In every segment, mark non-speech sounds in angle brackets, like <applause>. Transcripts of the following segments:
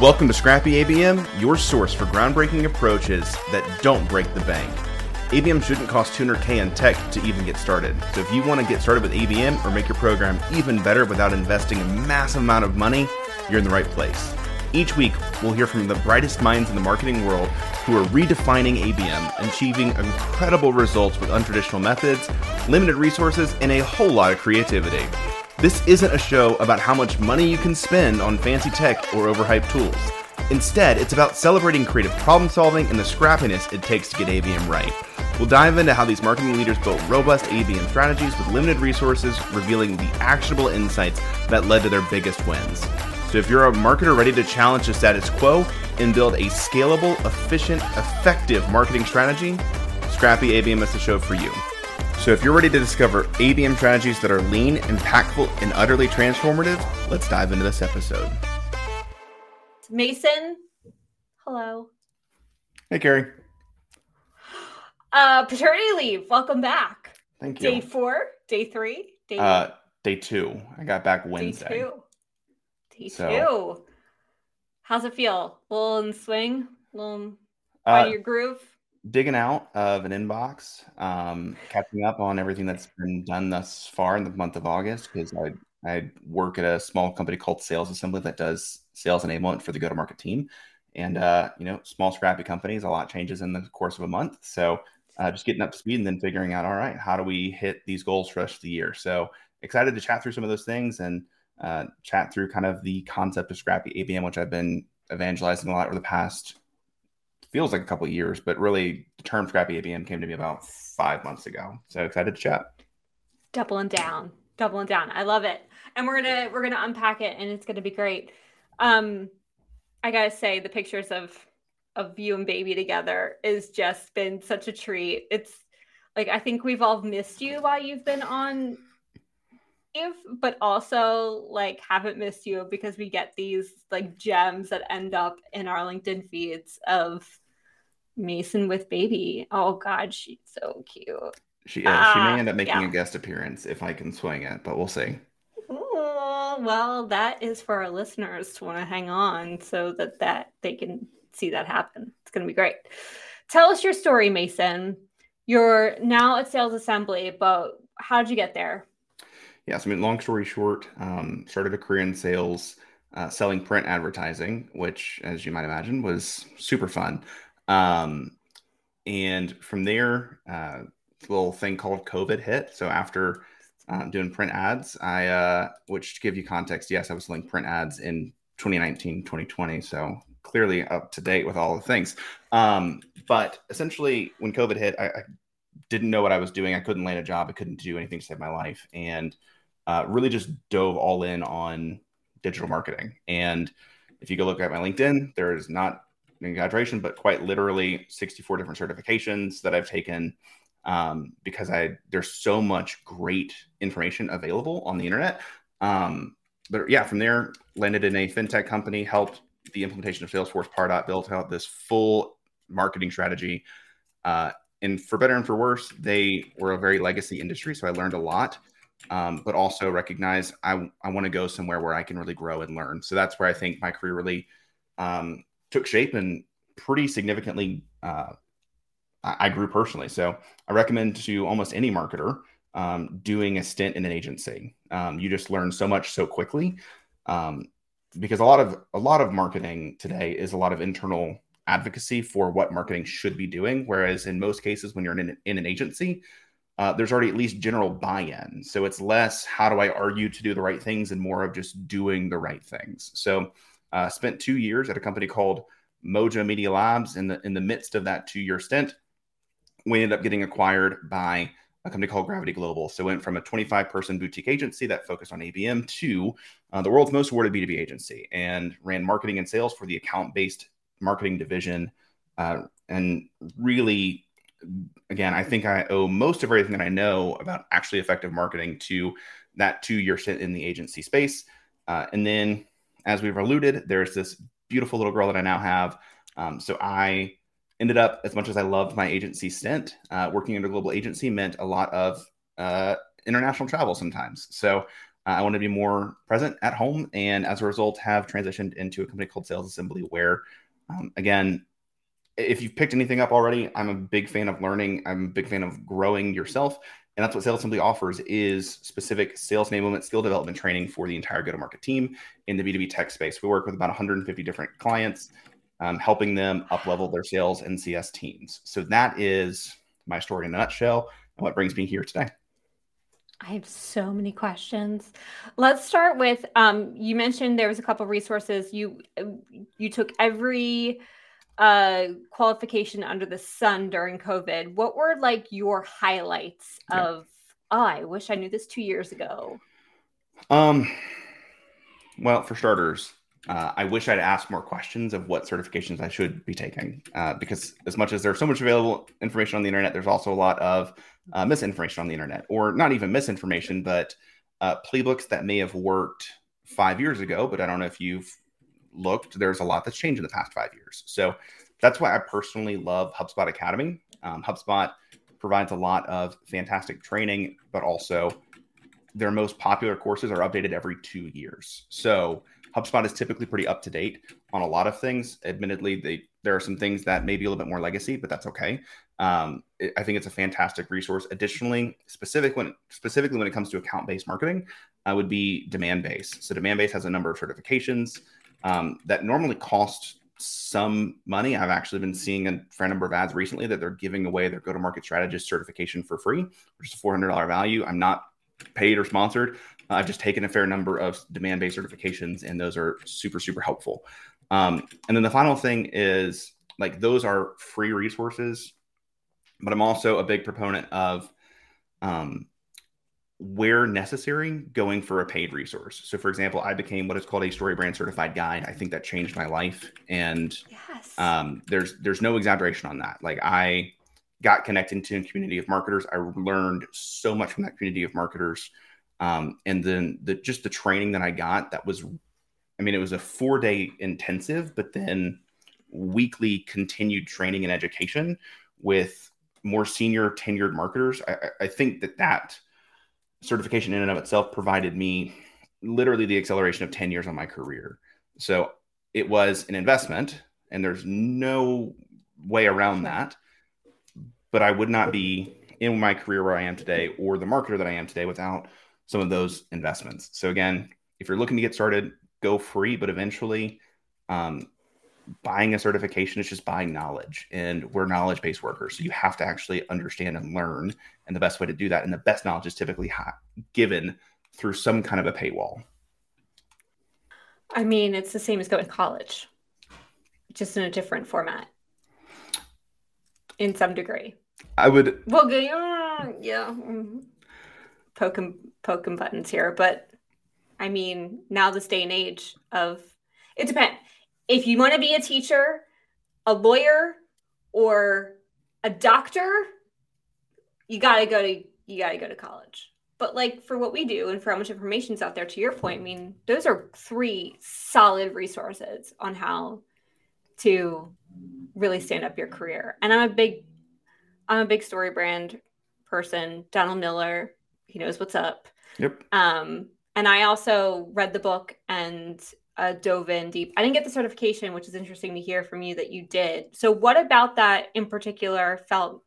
Welcome to Scrappy ABM, your source for groundbreaking approaches that don't break the bank. ABM shouldn't cost 200k in tech to even get started. So if you want to get started with ABM or make your program even better without investing a massive amount of money, you're in the right place. Each week, we'll hear from the brightest minds in the marketing world who are redefining ABM, achieving incredible results with untraditional methods, limited resources, and a whole lot of creativity. This isn't a show about how much money you can spend on fancy tech or overhyped tools. Instead, it's about celebrating creative problem solving and the scrappiness it takes to get ABM right. We'll dive into how these marketing leaders built robust ABM strategies with limited resources, revealing the actionable insights that led to their biggest wins. So, if you're a marketer ready to challenge the status quo and build a scalable, efficient, effective marketing strategy, Scrappy ABM is the show for you. So, if you're ready to discover ABM strategies that are lean, impactful, and utterly transformative, let's dive into this episode. Mason, hello. Hey, Kerry. Uh, paternity leave. Welcome back. Thank you. Day four, day three, day uh, day two. I got back Wednesday. Day two. Day so, two. How's it feel? A little in swing? A little uh, your groove? Digging out of an inbox, um, catching up on everything that's been done thus far in the month of August because I I work at a small company called Sales Assembly that does sales enablement for the go to market team. And, uh, you know, small, scrappy companies, a lot changes in the course of a month. So uh, just getting up to speed and then figuring out, all right, how do we hit these goals for the rest of the year? So excited to chat through some of those things and uh, chat through kind of the concept of scrappy ABM, which I've been evangelizing a lot over the past feels like a couple of years, but really the term scrappy ABM came to me about five months ago. So excited to chat. Doubling down, doubling down. I love it. And we're gonna we're gonna unpack it and it's gonna be great. Um I gotta say the pictures of of you and baby together is just been such a treat. It's like I think we've all missed you while you've been on leave, but also like haven't missed you because we get these like gems that end up in our LinkedIn feeds of Mason with baby. Oh god, she's so cute. She is. Uh, she may end up making yeah. a guest appearance if I can swing it, but we'll see. Ooh, well, that is for our listeners to want to hang on so that that they can see that happen. It's going to be great. Tell us your story, Mason. You're now at Sales Assembly, but how did you get there? Yeah, so I mean, long story short, um, started a career in sales, uh, selling print advertising, which, as you might imagine, was super fun. Um, and from there, uh, little thing called COVID hit. So after uh, doing print ads, I, uh, which to give you context, yes, I was selling print ads in 2019, 2020. So clearly up to date with all the things. Um, but essentially, when COVID hit, I, I, didn't know what I was doing. I couldn't land a job. I couldn't do anything to save my life, and uh, really just dove all in on digital marketing. And if you go look at my LinkedIn, there is not exaggeration, but quite literally 64 different certifications that I've taken um, because I there's so much great information available on the internet. Um, but yeah, from there, landed in a fintech company, helped the implementation of Salesforce Pardot built out this full marketing strategy. Uh, and for better and for worse, they were a very legacy industry. So I learned a lot, um, but also recognize I, I want to go somewhere where I can really grow and learn. So that's where I think my career really um, took shape and pretty significantly. Uh, I, grew personally. So I recommend to almost any marketer um, doing a stint in an agency. Um, you just learn so much so quickly. Um, because a lot of a lot of marketing today is a lot of internal advocacy for what marketing should be doing whereas in most cases when you're in an, in an agency uh, there's already at least general buy-in so it's less how do i argue to do the right things and more of just doing the right things so uh, spent two years at a company called mojo media labs in the in the midst of that two year stint we ended up getting acquired by a company called Gravity Global. So went from a 25 person boutique agency that focused on ABM to uh, the world's most awarded B2B agency and ran marketing and sales for the account based marketing division. Uh, and really, again, I think I owe most of everything that I know about actually effective marketing to that two year stint in the agency space. Uh, and then, as we've alluded, there's this beautiful little girl that I now have. Um, so I ended up, as much as I loved my agency stint, uh, working in a global agency meant a lot of uh, international travel sometimes. So Uh, I want to be more present at home, and as a result, have transitioned into a company called Sales Assembly, where, um, again, if you've picked anything up already, I'm a big fan of learning. I'm a big fan of growing yourself. And that's what Sales Assembly offers is specific sales enablement, skill development training for the entire go-to-market team in the B2B tech space. We work with about 150 different clients, um, helping them up-level their sales and CS teams. So that is my story in a nutshell and what brings me here today. I have so many questions. Let's start with um, you mentioned there was a couple resources. You you took every uh, qualification under the sun during COVID. What were like your highlights yeah. of? Oh, I wish I knew this two years ago. Um, well, for starters, uh, I wish I'd asked more questions of what certifications I should be taking, uh, because as much as there's so much available information on the internet, there's also a lot of uh, misinformation on the internet, or not even misinformation, but uh, playbooks that may have worked five years ago. But I don't know if you've looked, there's a lot that's changed in the past five years. So that's why I personally love HubSpot Academy. Um, HubSpot provides a lot of fantastic training, but also their most popular courses are updated every two years. So HubSpot is typically pretty up to date on a lot of things. Admittedly, they, there are some things that may be a little bit more legacy, but that's okay. Um, it, I think it's a fantastic resource. Additionally, specific when specifically when it comes to account based marketing, I uh, would be Demandbase. So Demandbase has a number of certifications um, that normally cost some money. I've actually been seeing a fair number of ads recently that they're giving away their go-to-market strategist certification for free, which is a $400 value. I'm not paid or sponsored. I've just taken a fair number of Demandbase certifications, and those are super, super helpful. Um, and then the final thing is like those are free resources, but I'm also a big proponent of um, where necessary, going for a paid resource. So, for example, I became what is called a StoryBrand certified guide. I think that changed my life, and yes. um, there's there's no exaggeration on that. Like I got connected to a community of marketers. I learned so much from that community of marketers, um, and then the just the training that I got. That was, I mean, it was a four day intensive, but then weekly continued training and education with more senior tenured marketers. I, I think that that certification in and of itself provided me literally the acceleration of 10 years on my career. So it was an investment, and there's no way around that. But I would not be in my career where I am today or the marketer that I am today without some of those investments. So, again, if you're looking to get started, go free, but eventually, um, buying a certification is just buying knowledge and we're knowledge based workers so you have to actually understand and learn and the best way to do that and the best knowledge is typically ha- given through some kind of a paywall i mean it's the same as going to college just in a different format in some degree i would well yeah, yeah. Mm-hmm. poking poking buttons here but i mean now this day and age of it depends if you want to be a teacher, a lawyer, or a doctor, you got to go to you got to go to college. But like for what we do and for how much information is out there, to your point, I mean, those are three solid resources on how to really stand up your career. And I'm a big, I'm a big story brand person. Donald Miller, he knows what's up. Yep. Um, and I also read the book and uh, dove in deep. I didn't get the certification, which is interesting to hear from you that you did. So, what about that in particular felt?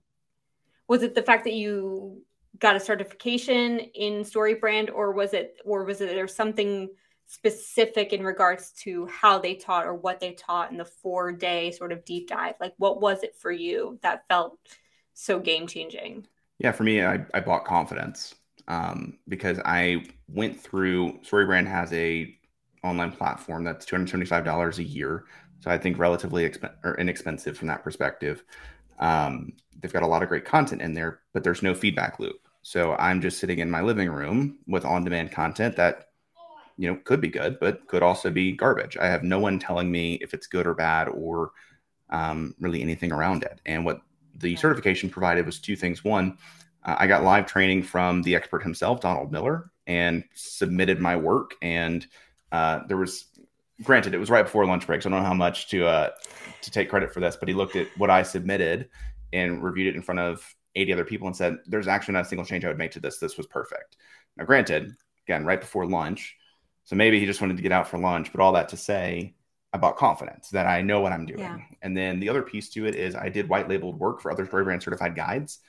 Was it the fact that you got a certification in StoryBrand, or was it, or was it there something specific in regards to how they taught or what they taught in the four day sort of deep dive? Like, what was it for you that felt so game changing? Yeah, for me, I, I bought confidence um, because I went through StoryBrand has a online platform that's $275 a year. So I think relatively exp- or inexpensive from that perspective. Um, they've got a lot of great content in there, but there's no feedback loop. So I'm just sitting in my living room with on-demand content that you know could be good, but could also be garbage. I have no one telling me if it's good or bad or um, really anything around it. And what the certification provided was two things. One, uh, I got live training from the expert himself, Donald Miller, and submitted my work and uh, there was granted it was right before lunch break so i don't know how much to uh, to take credit for this but he looked at what i submitted and reviewed it in front of 80 other people and said there's actually not a single change i would make to this this was perfect now granted again right before lunch. So maybe he just wanted to get out for lunch, but all that to say about confidence that I know what I'm doing. Yeah. And then the other piece to it is I did white labeled work for other StoryBrand certified guides.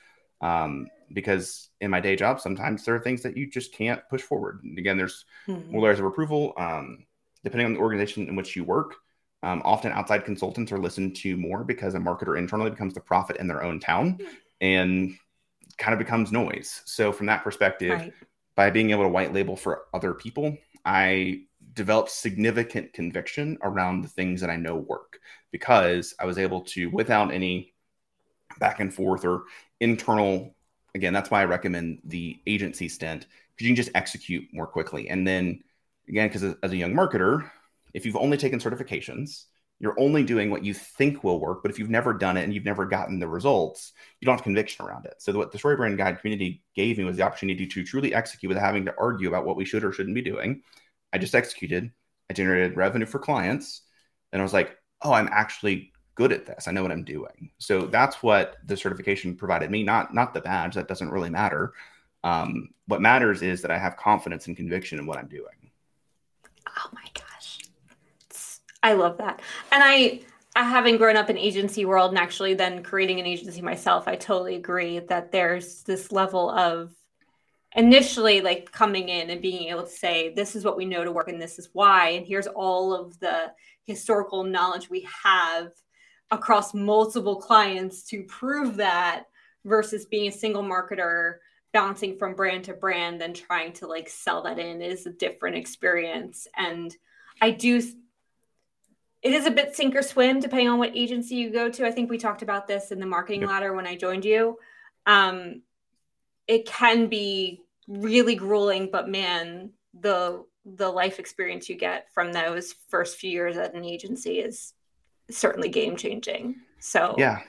Um, because in my day job, sometimes there are things that you just can't push forward. And again, there's mm-hmm. more layers of approval. Um, depending on the organization in which you work, um, often outside consultants are listened to more because a marketer internally becomes the prophet in their own town hmm. and kind of becomes noise. So, from that perspective, right. by being able to white label for other people, I developed significant conviction around the things that I know work because I was able to, without any back and forth or internal, again, that's why I recommend the agency stint because you can just execute more quickly. And then, again, because as a young marketer, if you've only taken certifications, you're only doing what you think will work. But if you've never done it and you've never gotten the results, you don't have conviction around it. So what the Story StoryBrand Guide community gave me was the opportunity to truly execute without having to argue about what we should or shouldn't be doing. I just executed. I generated revenue for clients, and I was like, oh, I'm actually good at this. I know what I'm doing. So that's what the certification provided me. Not not the badge. That doesn't really matter. Um, what matters is that I have confidence and conviction in what I'm doing. Oh my god I love that. And I, I having grown up in agency world and actually then creating an agency myself, I totally agree that there's this level of initially like coming in and being able to say this is what we know to work and this is why and here's all of the historical knowledge we have across multiple clients to prove that versus being a single marketer bouncing from brand to brand and trying to like sell that in is a different experience and i do it is a bit sink or swim depending on what agency you go to. I think we talked about this in the marketing yep. ladder when I joined you. Um, it can be really grueling, but man, the the life experience you get from those first few years at an agency is certainly game changing. So yeah,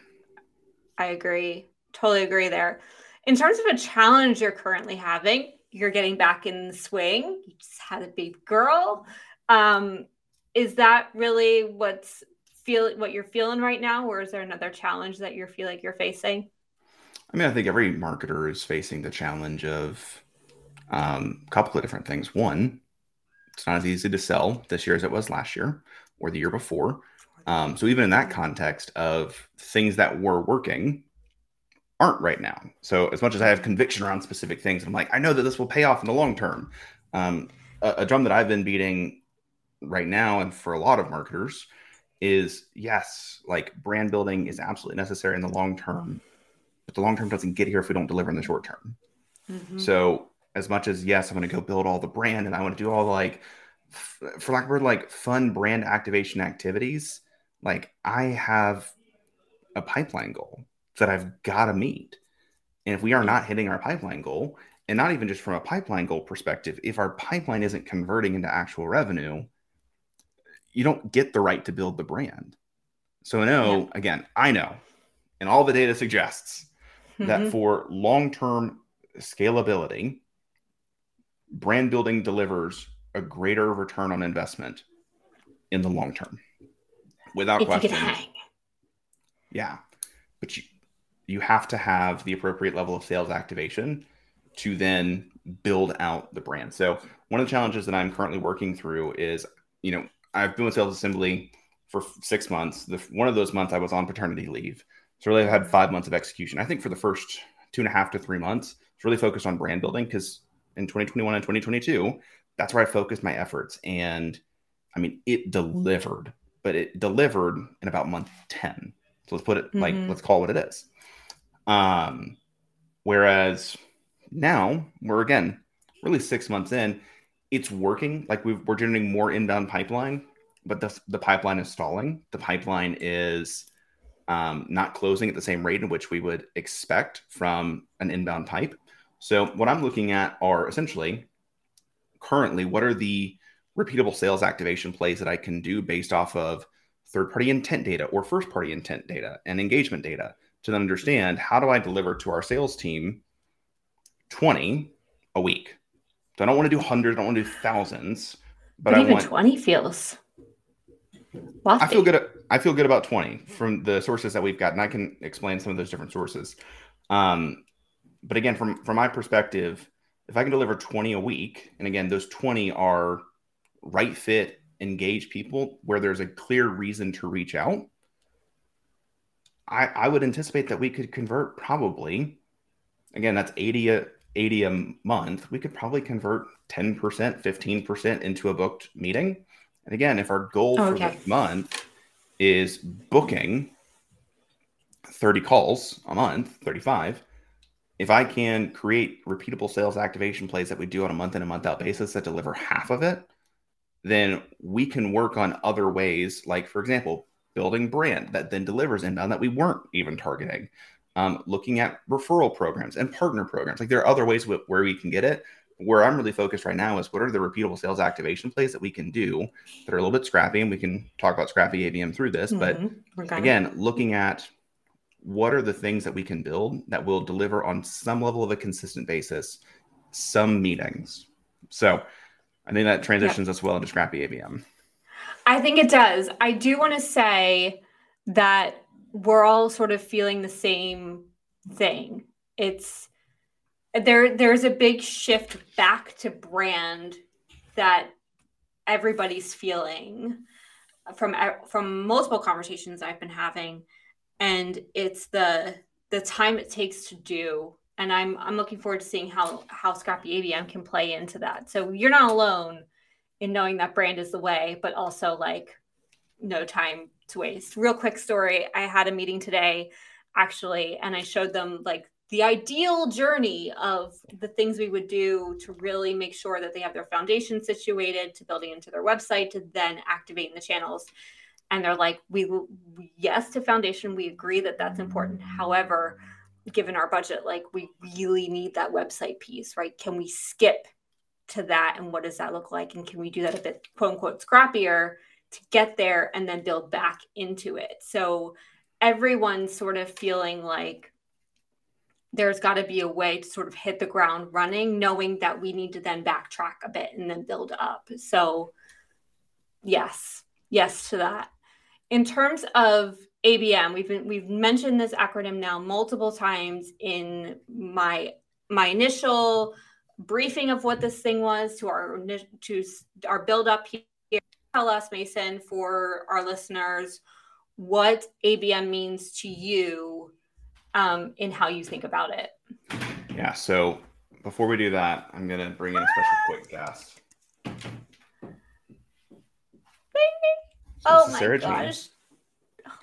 I agree. Totally agree there. In terms of a challenge you're currently having, you're getting back in the swing. You just had a baby girl. Um, is that really what's feel what you're feeling right now or is there another challenge that you feel like you're facing i mean i think every marketer is facing the challenge of um, a couple of different things one it's not as easy to sell this year as it was last year or the year before um, so even in that context of things that were working aren't right now so as much as i have conviction around specific things i'm like i know that this will pay off in the long term um, a, a drum that i've been beating right now and for a lot of marketers is yes, like brand building is absolutely necessary in the long term, but the long term doesn't get here if we don't deliver in the short term. Mm-hmm. So as much as yes, I'm going to go build all the brand and I want to do all the like, f- for lack of a word, like fun brand activation activities. Like I have a pipeline goal that I've got to meet. And if we are not hitting our pipeline goal, and not even just from a pipeline goal perspective, if our pipeline isn't converting into actual revenue, you don't get the right to build the brand. So I know, yeah. again, I know, and all the data suggests mm-hmm. that for long term scalability, brand building delivers a greater return on investment in the long term without if question. Yeah. But you, you have to have the appropriate level of sales activation to then build out the brand. So one of the challenges that I'm currently working through is, you know, I've been with Sales Assembly for six months. The, one of those months I was on paternity leave. So really, I had five months of execution. I think for the first two and a half to three months, it's really focused on brand building because in 2021 and 2022, that's where I focused my efforts. And I mean, it delivered, but it delivered in about month 10. So let's put it mm-hmm. like, let's call it what it is. Um, whereas now we're again really six months in it's working. Like we are generating more inbound pipeline, but the, the pipeline is stalling. The pipeline is um, not closing at the same rate in which we would expect from an inbound pipe. So what I'm looking at are essentially currently what are the repeatable sales activation plays that I can do based off of third party intent data or first party intent data and engagement data to then understand how do I deliver to our sales team 20 a week so I don't want to do hundreds, I don't want to do thousands. But, but even want, 20 feels lofty. I feel good. I feel good about 20 from the sources that we've got, and I can explain some of those different sources. Um, but again, from from my perspective, if I can deliver 20 a week, and again, those 20 are right fit, engage people where there's a clear reason to reach out, I, I would anticipate that we could convert probably, again, that's 80 a, 80 a month. We could probably convert 10%, 15% into a booked meeting. And again, if our goal okay. for this month is booking 30 calls a month, 35, if I can create repeatable sales activation plays that we do on a month in a month out basis that deliver half of it, then we can work on other ways, like, for example, building brand that then delivers inbound that we weren't even targeting. Um, looking at referral programs and partner programs. Like there are other ways w- where we can get it. Where I'm really focused right now is what are the repeatable sales activation plays that we can do that are a little bit scrappy, and we can talk about scrappy ABM through this. Mm-hmm. But again, looking at what are the things that we can build that will deliver on some level of a consistent basis, some meetings. So I think that transitions yep. us well into Scrappy ABM. I think it does. I do want to say that we're all sort of feeling the same thing. It's there there's a big shift back to brand that everybody's feeling from from multiple conversations I've been having and it's the the time it takes to do and i'm i'm looking forward to seeing how how scrappy abm can play into that. So you're not alone in knowing that brand is the way but also like no time to waste. Real quick story. I had a meeting today actually and i showed them like the ideal journey of the things we would do to really make sure that they have their foundation situated to building into their website to then activating the channels. And they're like we will yes to foundation we agree that that's important. However given our budget like we really need that website piece right? Can we skip to that and what does that look like? And can we do that a bit quote unquote scrappier to get there and then build back into it? So everyone's sort of feeling like there's got to be a way to sort of hit the ground running knowing that we need to then backtrack a bit and then build up. So yes yes to that in terms of ABM, we've been, we've mentioned this acronym now multiple times in my my initial briefing of what this thing was to our to our build up here. Tell us, Mason, for our listeners, what ABM means to you um, in how you think about it. Yeah. So before we do that, I'm gonna bring in a special quick guest. Oh my Sarah gosh.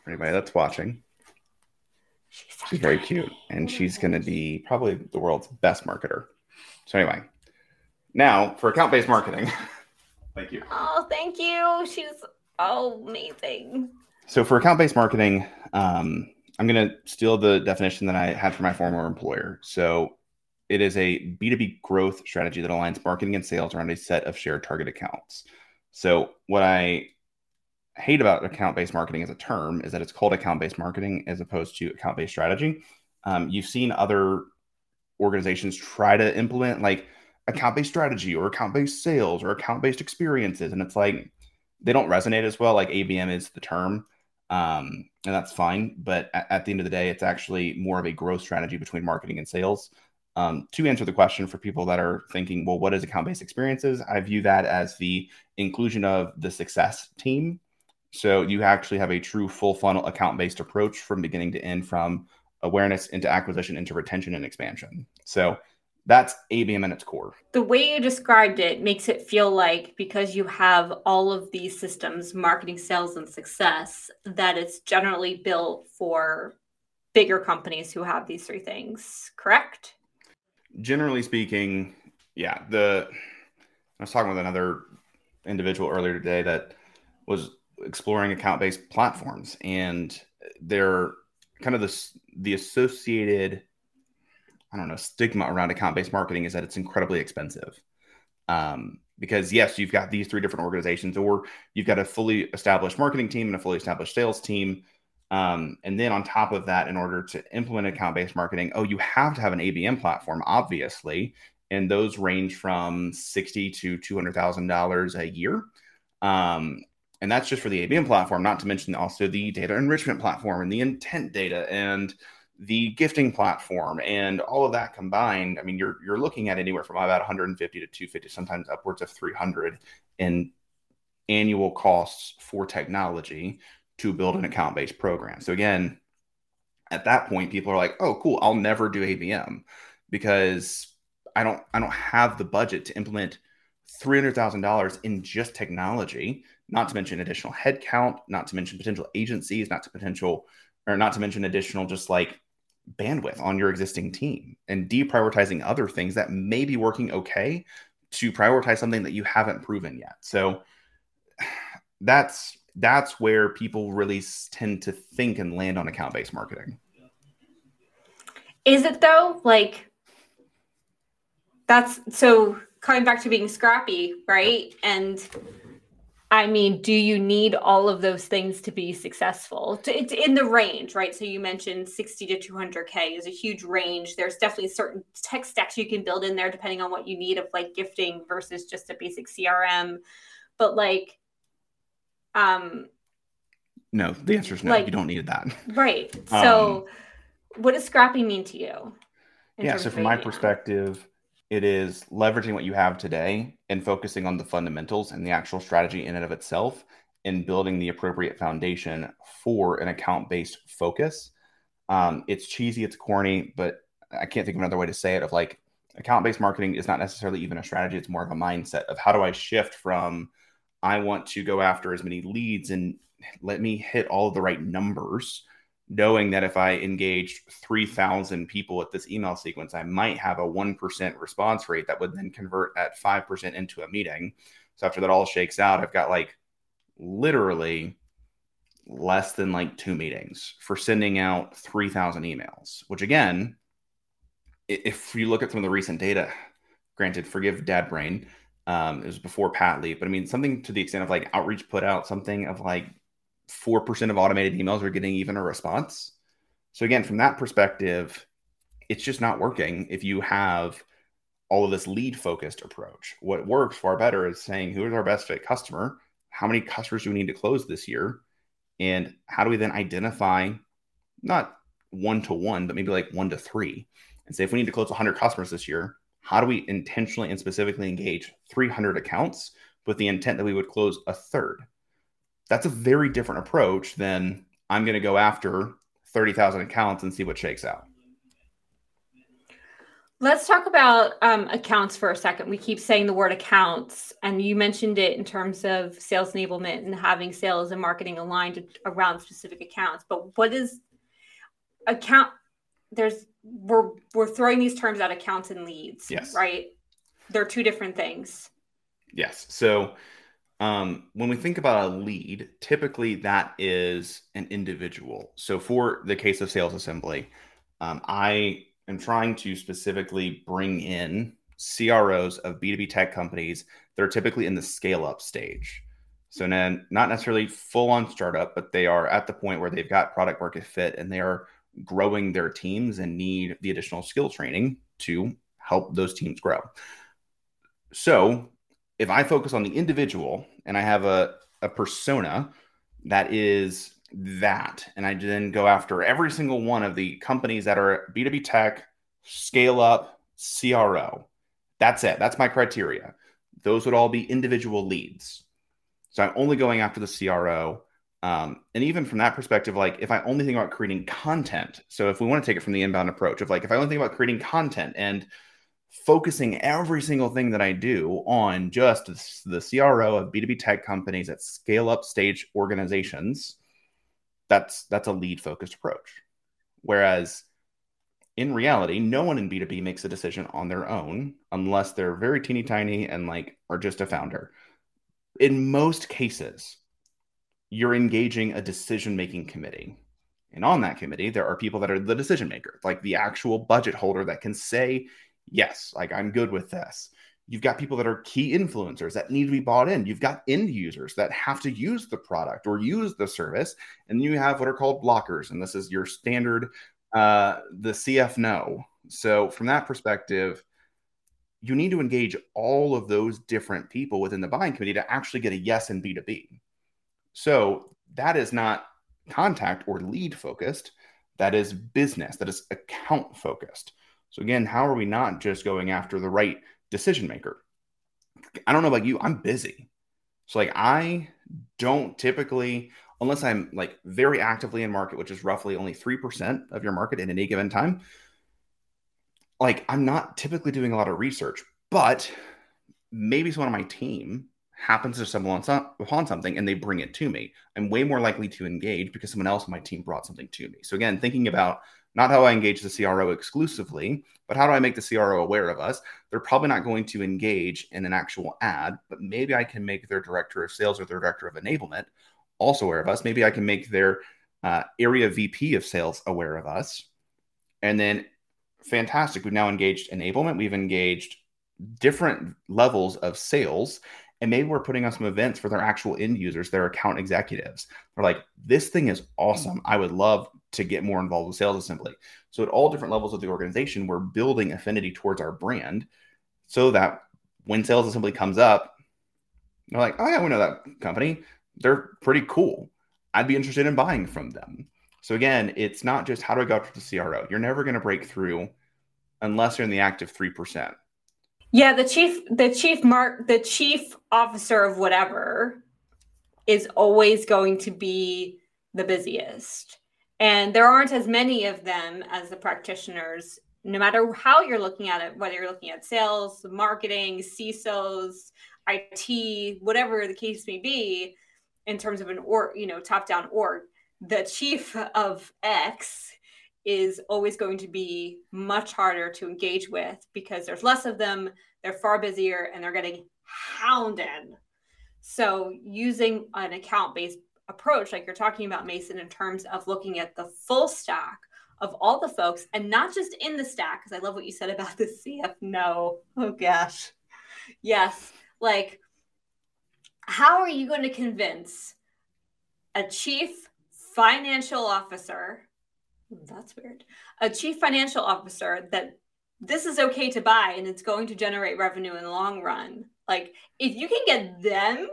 For anybody that's watching. She's, so she's very cute and she's going to be probably the world's best marketer. So, anyway, now for account based marketing. <laughs> thank you. Oh, thank you. She's oh, amazing. So, for account based marketing, um, I'm going to steal the definition that I had for my former employer. So, it is a B2B growth strategy that aligns marketing and sales around a set of shared target accounts. So, what I hate about account based marketing as a term is that it's called account based marketing as opposed to account based strategy. Um, you've seen other organizations try to implement like account based strategy or account based sales or account based experiences, and it's like they don't resonate as well. Like ABM is the term, um, and that's fine. But at, at, the end of the day, it's actually more of a growth strategy between marketing and sales. Um, to answer the question for people that are thinking, well, what is account based experiences? I view that as the inclusion of the success team so you actually have a true full funnel account based approach from beginning to end, from awareness into acquisition into retention and expansion. So that's ABM in its core. The way you described it makes it feel like because you have all of these systems marketing, sales, and success that it's generally built for bigger companies who have these three things, correct? Generally speaking, yeah. The I was talking with another individual earlier today that was exploring account based platforms, and they're kind of the the associated I don't know stigma around account based marketing is that it's incredibly expensive. Um, because yes, you've got these three different organizations, or you've got a fully established marketing team and a fully established sales team. Um, and then on top of that, in order to implement account based marketing, oh, you have to have an ABM platform, obviously, and those range from sixty to two hundred thousand dollars a year. Um, and that's just for the ABM platform, not to mention also the data enrichment platform and the intent data and the gifting platform and all of that combined, I mean, you're you're looking at anywhere from about 150 to 250, sometimes upwards of 300 in annual costs for technology to build an account-based program. So again, at that point, people are like, "Oh, cool! I'll never do ABM because I don't I don't have the budget to implement three hundred thousand dollars in just technology, not to mention additional headcount, not to mention potential agencies, not to potential or not to mention additional just like bandwidth on your existing team and deprioritizing other things that may be working okay to prioritize something that you haven't proven yet. So that's that's where people really tend to think and land on account based marketing. Is it though? Like that's so coming back to being scrappy, right? And I mean, do you need all of those things to be successful? It's in the range, right? So you mentioned 60 to 200K is a huge range. There's definitely certain tech stacks you can build in there depending on what you need of like gifting versus just a basic CRM. But like, um, no, the answer is no. Like, you don't need that. Right. So, um, what does scrappy mean to you? Yeah. So, from my perspective, it is leveraging what you have today and focusing on the fundamentals and the actual strategy in and of itself and building the appropriate foundation for an account based focus. Um, it's cheesy, it's corny, but I can't think of another way to say it. Of like, account based marketing is not necessarily even a strategy, it's more of a mindset of how do I shift from I want to go after as many leads and let me hit all the right numbers knowing that if I engaged 3,000 people at this email sequence, I might have a 1% response rate that would then convert at 5% into a meeting. So after that all shakes out, I've got like literally less than like two meetings for sending out 3,000 emails, which again, if you look at some of the recent data, granted, forgive dad brain, um, it was before Patley, but I mean, something to the extent of like outreach put out something of like 4% of automated emails are getting even a response. So, again, from that perspective, it's just not working if you have all of this lead focused approach. What works far better is saying, who is our best fit customer? How many customers do we need to close this year? And how do we then identify not one to one, but maybe like one to three? And say, if we need to close 100 customers this year, how do we intentionally and specifically engage 300 accounts with the intent that we would close a third? That's a very different approach than I'm going to go after 30,000 accounts and see what shakes out. Let's talk about um, accounts for a second. We keep saying the word accounts, and you mentioned it in terms of sales enablement and having sales and marketing aligned around specific accounts. But what is account? There's we're we're throwing these terms out accounts and leads. Yes. Right. They're two different things. Yes. So um, when we think about a lead, typically that is an individual. So for the case of sales assembly, um, I am trying to specifically bring in CROs of B2B tech companies that are typically in the scale up stage. So then not necessarily full on startup, but they are at the point where they've got product market fit and they are growing their teams and need the additional skill training to help those teams grow. So if I focus on the individual and I have a, a persona that is that, and I then go after every single one of the companies that are B2B tech, scale up, CRO, that's it. That's my criteria. Those would all be individual leads. So I'm only going after the CRO. Um, and even from that perspective, like if I only think about creating content, so if we want to take it from the inbound approach of like, if I only think about creating content and focusing every single thing that I do on just the CRO of B2B tech companies at scale up stage organizations, that's that's a lead focused approach. Whereas in reality, no one in B2B makes a decision on their own unless they're very teeny tiny and like are just a founder. In most cases, you're engaging a decision making committee. And on that committee, there are people that are the decision maker, like the actual budget holder that can say, yes, like I'm good with this. You've got people that are key influencers that need to be bought in. You've got end users that have to use the product or use the service. And you have what are called blockers. And this is your standard, uh, the CF no. So, from that perspective, you need to engage all of those different people within the buying committee to actually get a yes in B2B. So, that is not contact or lead focused. that is business, that is account focused. So again, how are we not just going after the right decision maker? I don't know about you, I'm busy. So like I don't typically unless I'm like very actively in market, which is roughly only 3% of your market in any given time, like I'm not typically doing a lot of research, but maybe someone on my team happens to stumble on some, upon something and they bring it to me. I'm way more likely to engage because someone else on my team brought something to me. So again, thinking about not how I engage the CRO exclusively, but how do I make the CRO aware of us? They're probably not going to engage in an actual ad, but maybe I can make their director of sales or their director of enablement also aware of us. Maybe I can make their uh, area VP of sales aware of us. And then, fantastic, we've now engaged enablement. We've engaged different levels of sales. And maybe we're putting on some events for their actual end users, their account executives. They're like, this thing is awesome. I would love to get more involved with sales assembly. So, at all different levels of the organization, we're building affinity towards our brand so that when sales assembly comes up, they're like, oh, yeah, we know that company they're pretty cool. I'd be interested in buying from them. So again, it's not just how do I go after the CRO. You're never going to break through unless you're in the active three percent. Yeah, the chief, the chief mark, the chief officer of whatever is always going to be the busiest, and there aren't as many of them as the practitioners. No matter how you're looking at it, whether you're looking at sales, marketing, CISOs, IT, whatever the case may be, in terms of an or you know top down org the chief of x is always going to be much harder to engage with because there's less of them they're far busier and they're getting hounded so using an account based approach like you're talking about mason in terms of looking at the full stack of all the folks and not just in the stack because i love what you said about <laughs> the cf no oh gosh yes like how are you going to convince a chief financial officer? That's weird. A chief financial officer that this is okay to buy and it's going to generate revenue in the long run. Like, if you can get them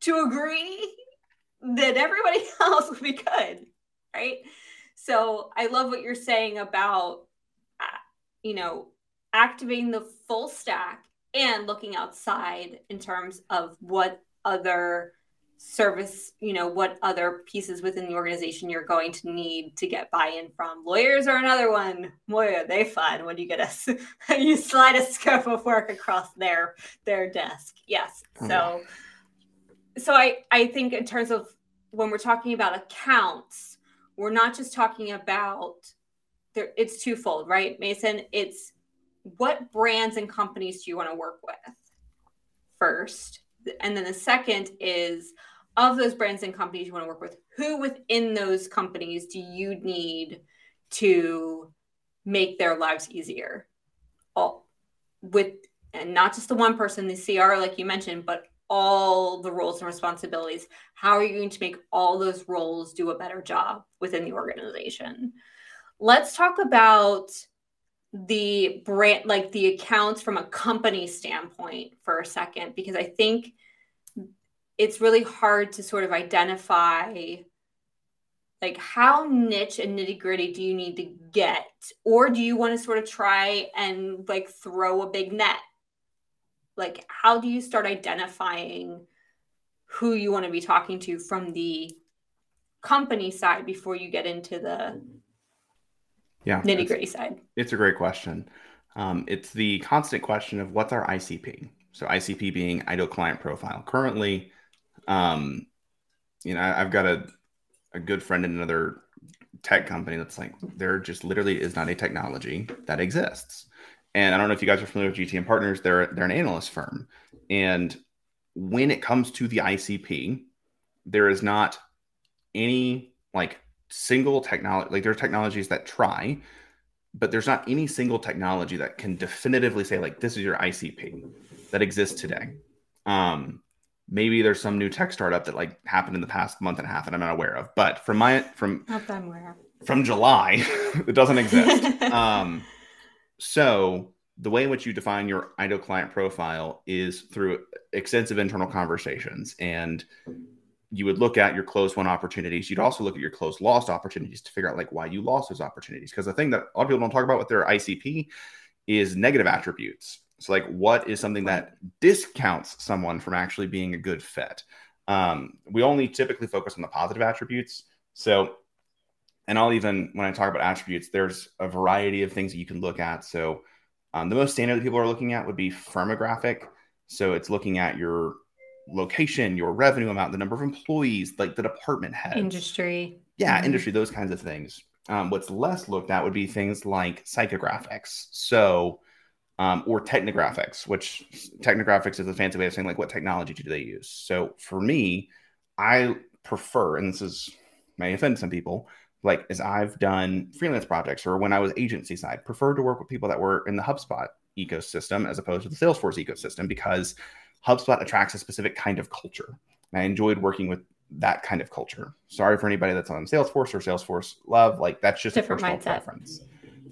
to agree, then everybody <laughs> else will be good, right? So I love what you're saying about, uh, you know, activating the full stack and looking outside in terms of what other service you know what other pieces within the organization you're going to need to get buy-in from. Lawyers are another one. Boy are they fun when you get us <laughs> you slide a scope of work across their their desk. Yes. Oh, so so i i think in terms of when we're talking about accounts we're not just talking about there it's twofold right mason? It's what brands and companies do you want to work with first? And then the second is of those brands and companies you want to work with who within those companies do you need to make their lives easier? All with and not just the one person the cr like you mentioned but all the roles and responsibilities. How are you going to make all those roles do a better job within the organization? Let's talk about the brand like the accounts from a company standpoint for a second because i think it's really hard to sort of identify like how niche and nitty gritty do you need to get or do you want to sort of try and like throw a big net like how do you start identifying who you want to be talking to from the company side before you get into the yeah nitty gritty side? It's a great question. Um, it's the constant question of what's our ICP. So ICP being ideal client profile. Currently, um, you know, I, have got a a good friend in another tech company that's like there just literally is not a technology that exists. And I don't know if you guys are familiar with GTM Partners. They're they're an analyst firm, and when it comes to the ICP, there is not any like single technology like there are technologies that try but there's not any single technology that can definitively say like this is your icp that exists today um maybe there's some new tech startup that like happened in the past month and a half that i'm not aware of but from my from not that I'm aware from july <laughs> it doesn't exist <laughs> um so the way in which you define your ideal client profile is through extensive internal conversations and you would look at your closed won opportunities. You'd also look at your closed lost opportunities to figure out like why you lost those opportunities. Because the thing that a lot of people don't talk about with their ICP is negative attributes. So like what is something that discounts someone from actually being a good fit? Um, we only typically focus on the positive attributes. So, and I'll even when I talk about attributes, there's a variety of things that you can look at. So, um, the most standard that people are looking at would be firmographic. So it's looking at your location, your revenue amount, the number of employees, like the department head, industry. Yeah, mm-hmm. industry, those kinds of things. Um, what's less looked at would be things like psychographics. So, um, or technographics, which technographics is a fancy way of saying like what technology do they use. So for me, I prefer, and this is may offend some people, like as I've done freelance projects or when I was agency side, prefer to work with people that were in the HubSpot ecosystem as opposed to the Salesforce ecosystem because HubSpot attracts a specific kind of culture. And I enjoyed working with that kind of culture. Sorry for anybody that's on Salesforce or Salesforce Love. Like that's just Different a personal mindset. preference.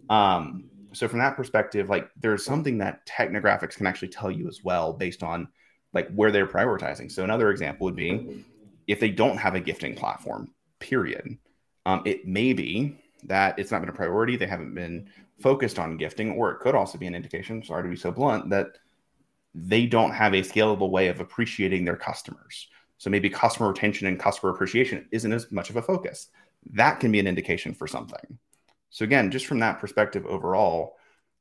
Um, so from that perspective, like there's something that technographics can actually tell you as well based on like where they're prioritizing. So another example would be if they don't have a gifting platform, period. Um, it may be that it's not been a priority. They haven't been focused on gifting, or it could also be an indication, sorry to be so blunt, that they don't have a scalable way of appreciating their customers. So maybe customer retention and customer appreciation isn't as much of a focus. That can be an indication for something. So again, just from that perspective overall,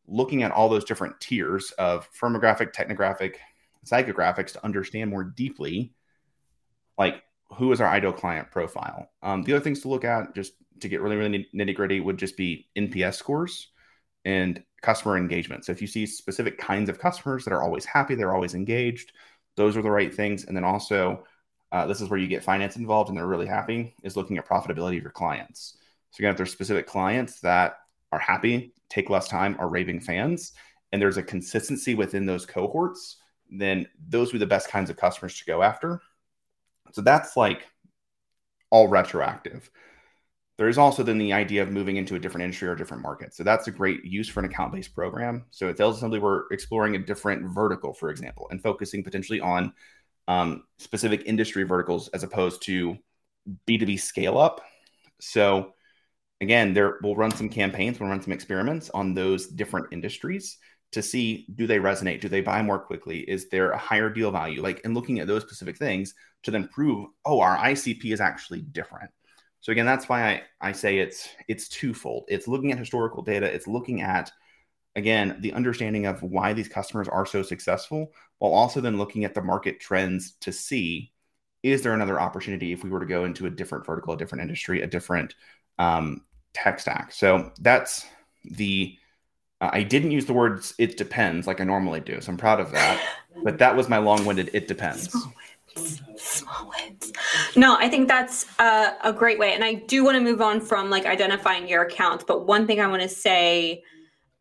looking at all those different tiers of firmographic, technographic, psychographics to understand more deeply, like who is our ideal client profile. Um, the other things to look at, just to get really, really nitty gritty, would just be NPS scores and customer engagement. So if you see specific kinds of customers that are always happy, they're always engaged, those are the right things. And then also, uh, this is where you get finance involved and they're really happy, is looking at profitability of your clients. So again, if there's specific clients that are happy, take less time, are raving fans, and there's a consistency within those cohorts, then those would be the best kinds of customers to go after. So that's like all retroactive. There is also then the idea of moving into a different industry or different market. So that's a great use for an account based program. So at Sales Assembly, we're exploring a different vertical, for example, and focusing potentially on um, specific industry verticals as opposed to B2B scale up. So again, there we'll run some campaigns, we'll run some experiments on those different industries to see do they resonate, do they buy more quickly, is there a higher deal value, like and looking at those specific things to then prove, oh, our ICP is actually different. So again, that's why I, I say it's it's twofold. It's looking at historical data, it's looking at again the understanding of why these customers are so successful, while also then looking at the market trends to see is there another opportunity if we were to go into a different vertical, a different industry, a different um, tech stack. So that's the uh, I didn't use the words "it depends" like I normally do, so I'm proud of that. <laughs> but that was my long-winded "it depends." small wins. No, I think that's a, a great way. And I do want to move on from like identifying your accounts. But one thing I want to say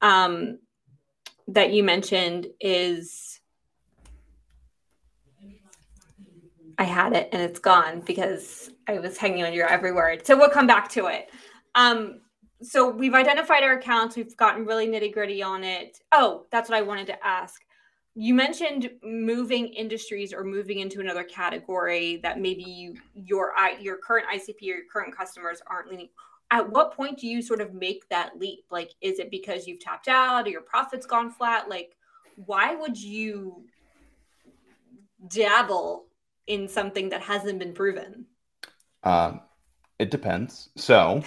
um, that you mentioned is I had it and it's gone because I was hanging on your every word. So we'll come back to it. Um, so we've identified our accounts. We've gotten really nitty gritty on it. Oh, that's what I wanted to ask you mentioned moving industries or moving into another category that maybe you, your your current ICP or your current customers aren't leaning. At what point do you sort of make that leap? Like, is it because you've tapped out or your profit's gone flat? Like, why would you dabble in something that hasn't been proven? Um, it depends. So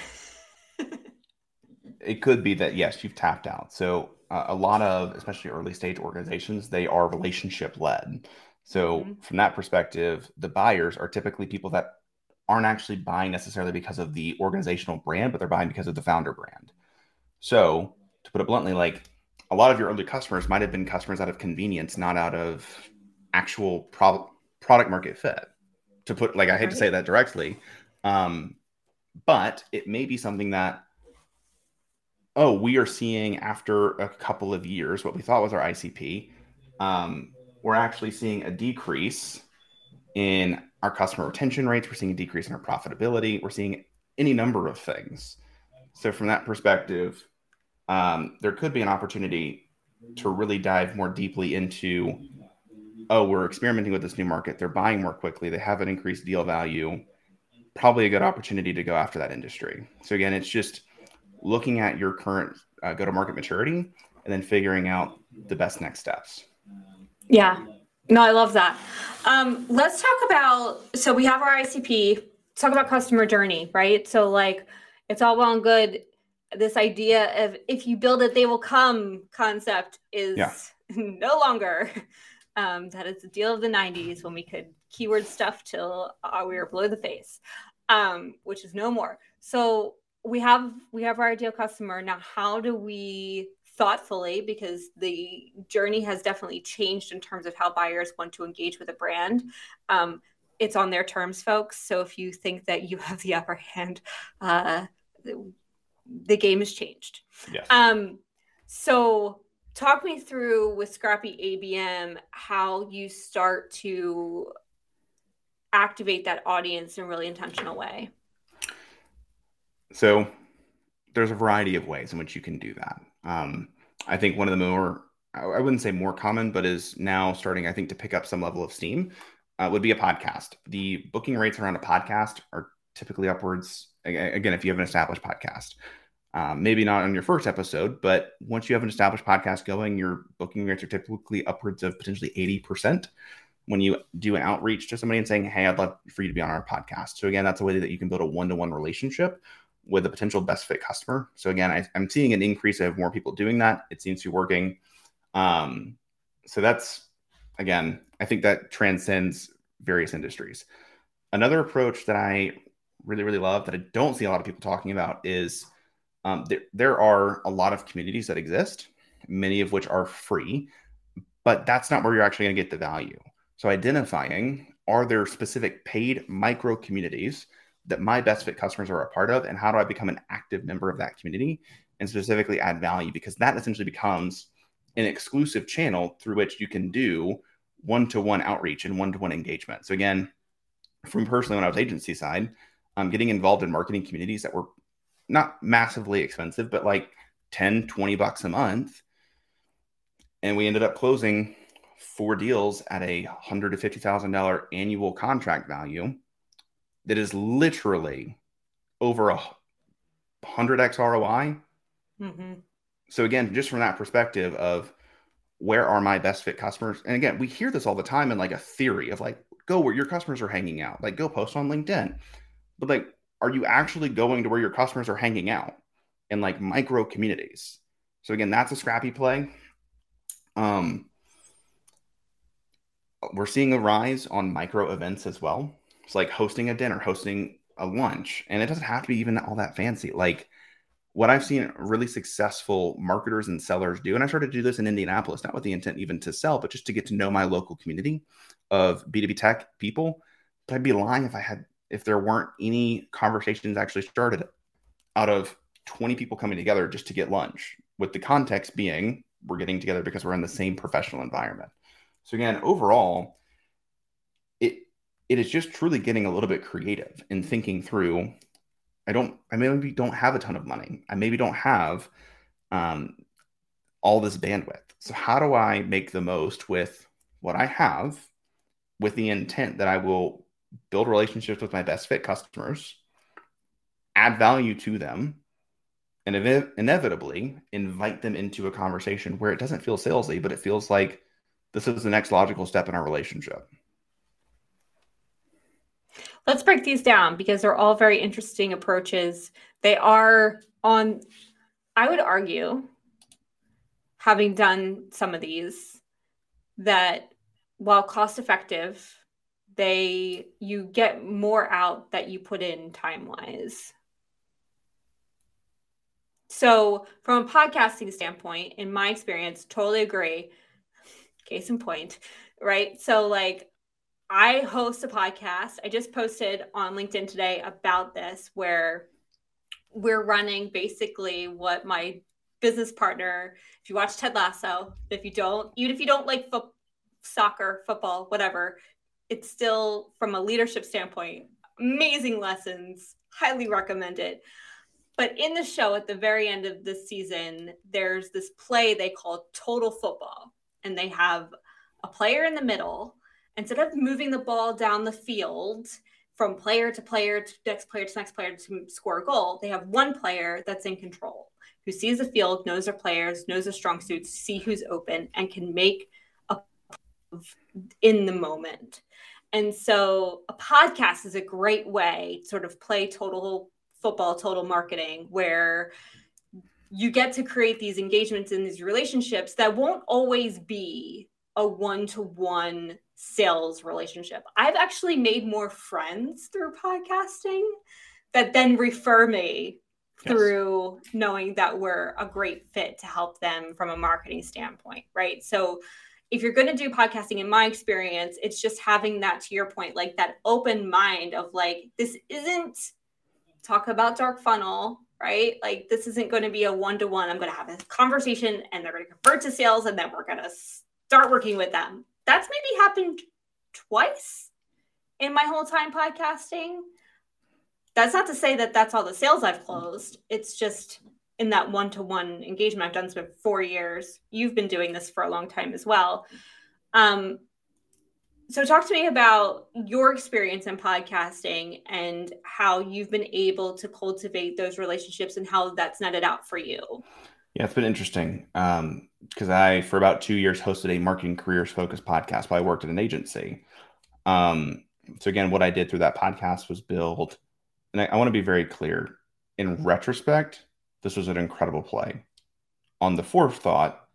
it could be that yes, you've tapped out. So uh, a lot of especially early stage organizations they are relationship led so mm-hmm. from that perspective the buyers are typically people that aren't actually buying necessarily because of the organizational brand but they're buying because of the founder brand so to put it bluntly like a lot of your early customers might have been customers out of convenience not out of actual pro- product market fit to put like i hate right. to say that directly um, but it may be something that oh, we are seeing after a couple of years what we thought was our ICP, um, we're actually seeing a decrease in our customer retention rates. We're seeing a decrease in our profitability. We're seeing any number of things. So, from that perspective, um, there could be an opportunity to really dive more deeply into oh, we're experimenting with this new market. They're buying more quickly. They have an increased deal value. Probably a good opportunity to go after that industry. So again, it's just looking at your current uh, go to market maturity and then figuring out the best next steps. Yeah. No, I love that. Um, let's talk about so we have our ICP. Let's talk about customer journey, right? So like it's all well and good. This idea of if you build it, they will come concept is yeah. <laughs> no longer. Um, that is the deal of the 90s when we could keyword stuff till uh, we were below the face, um, which is no more. So we have we have our ideal customer now. How do we thoughtfully because the journey has definitely changed in terms of how buyers want to engage with a brand. Um, it's on their terms, folks. So if you think that you have the upper hand, uh, the, the game has changed. Yes. Um, so talk me through with Scrappy ABM how you start to activate that audience in a really intentional way. So there's a variety of ways in which you can do that. Um, I think one of the more, I wouldn't say more common, but is now starting, I think, to pick up some level of steam uh, would be a podcast. The booking rates around a podcast are typically upwards, again, if you have an established podcast. Um, maybe not on your first episode, but once you have an established podcast going, your booking rates are typically upwards of potentially 80% when you do an outreach to somebody and saying, Hey, I'd love for you to be on our podcast. So, again, that's a way that you can build a one to one relationship with a potential best fit customer. So, again, I, am seeing an increase of more people doing that. It seems to be working. Um, so, that's again, I think that transcends various industries. Another approach that I really, really love that I don't see a lot of people talking about is um, there, there are a lot of communities that exist, many of which are free, but that's not where you're actually going to get the value. So, identifying are there specific paid micro communities that my best fit customers are a part of, and how do I become an active member of that community and specifically add value? Because that essentially becomes an exclusive channel through which you can do one to one outreach and one to one engagement. So, again, from personally, when I was agency side, I'm getting involved in marketing communities that were not massively expensive, but like 10, 20 bucks a month. And we ended up closing four deals at a hundred to fifty thousand dollar annual contract value that is literally over a hundred x ROI. Mm-hmm. So again, just from that perspective of where are my best fit customers, and again, we hear this all the time in like a theory of like go where your customers are hanging out, like go post on LinkedIn, but like are you actually going to where your customers are hanging out in like micro communities? So again, that's a scrappy play. Um, we're seeing a rise on micro events as well. It's like hosting a dinner, hosting a lunch, and it doesn't have to be even all that fancy. Like what I've seen really successful marketers and sellers do, and I started to do this in Indianapolis, not with the intent even to sell, but just to get to know my local community of B2B tech people. But I'd be lying if I had if there weren't any conversations actually started out of 20 people coming together just to get lunch, with the context being we're getting together because we're in the same professional environment. So again, overall, it it is just truly getting a little bit creative and thinking through. I don't. I maybe don't have a ton of money. I maybe don't have um, all this bandwidth. So how do I make the most with what I have, with the intent that I will build relationships with my best fit customers, add value to them, and ev- inevitably invite them into a conversation where it doesn't feel salesy, but it feels like this is the next logical step in our relationship. Let's break these down because they're all very interesting approaches. They are on, I would argue, having done some of these, that while cost effective, they you get more out that you put in time wise so from a podcasting standpoint in my experience totally agree case in point right? So like i host a podcast. I just posted on linkedin today about this where we're running basically what my business partner if you watch ted lasso if you don't even if you don't like fo- soccer football whatever it's still from a leadership standpoint amazing lessons. Highly recommend it. But in the show at the very end of the season there's this play they call total football and they have a player in the middle, instead of moving the ball down the field from player to player to next player to next player to score a goal, they have one player that's in control who sees the field, knows their players, knows their strong suits, see who's open, and can make a in the moment. And so a podcast is a great way to sort of play total football, total marketing, where you get to create these engagements in these relationships that won't always be a one to one sales relationship. I've actually made more friends through podcasting that then refer me yes. through knowing that we're a great fit to help them from a marketing standpoint, right? So if you're going to do podcasting in my experience, it's just having that to your point like that open mind of like this isn't talk about dark funnel right? Like this isn't going to be a one to one. I'm going to have a conversation and they're going to convert to sales and then we're going to start working with them. That's maybe happened twice in my whole time podcasting. That's not to say that that's all the sales I've closed. It's just in that one to one engagement. I've done this for four years. You've been doing this for a long time as well. Um, so talk to me about your experience in podcasting and how you've been able to cultivate those relationships and how that's netted out for you. Yeah it's been interesting because um, i for about two years hosted a marketing careers focused podcast while i worked at an agency. Um, so again what i did through that podcast was build and I, I want to be very clear in retrospect this was an incredible play. On the forethought